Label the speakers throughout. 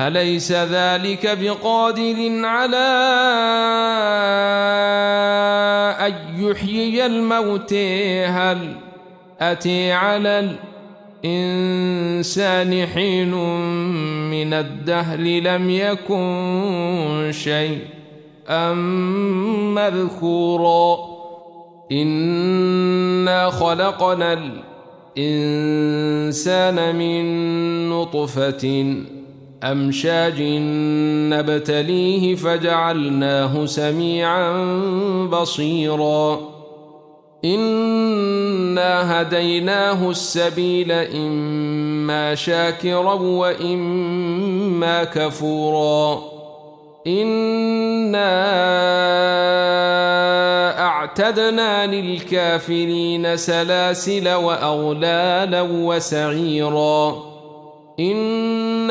Speaker 1: أليس ذلك بقادر على أن يحيي الموت؟ هل أتي على الإنسان حين من الدهر لم يكن شيء أم مذكورا؟ إنا خلقنا الإنسان من نطفة أمشاج نبتليه فجعلناه سميعا بصيرا. إنا هديناه السبيل إما شاكرا وإما كفورا. إنا أعتدنا للكافرين سلاسل وأغلالا وسعيرا. إن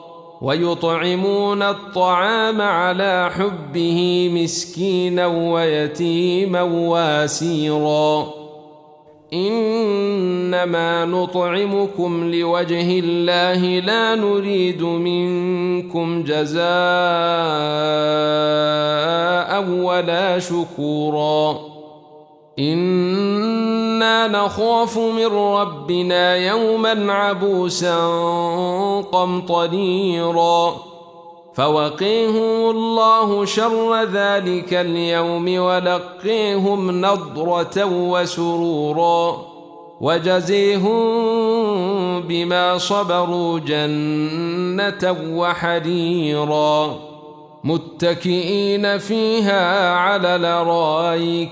Speaker 1: ويطعمون الطعام على حبه مسكينا ويتيما واسيرا. إنما نطعمكم لوجه الله لا نريد منكم جزاء ولا شكورا. إنا نخاف من ربنا يوما عبوسا قمطريرا. فوقيهم الله شر ذلك اليوم ولقيهم نضرة وسرورا. وجزيهم بما صبروا جنة وحريرا. متكئين فيها على الارائك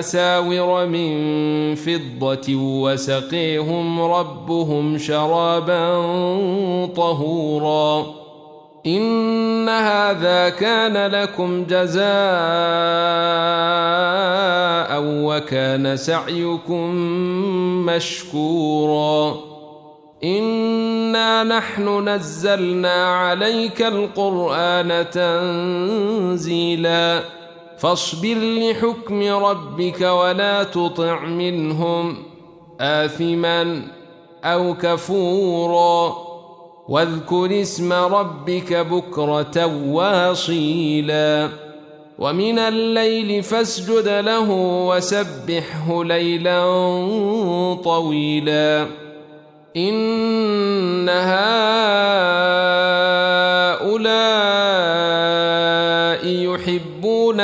Speaker 1: اساور من فضة وسقيهم ربهم شرابا طهورا. إن هذا كان لكم جزاء وكان سعيكم مشكورا. إنا نحن نزلنا عليك القرآن تنزيلا. فاصبر لحكم ربك ولا تطع منهم آثما أو كفوراً واذكر اسم ربك بكرة واصيلا ومن الليل فاسجد له وسبحه ليلا طويلا إن هؤلاء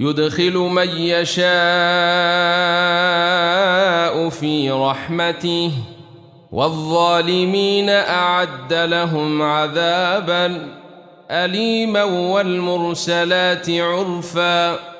Speaker 1: يدخل من يشاء في رحمته والظالمين أعد لهم عذابا أليما والمرسلات عرفاً.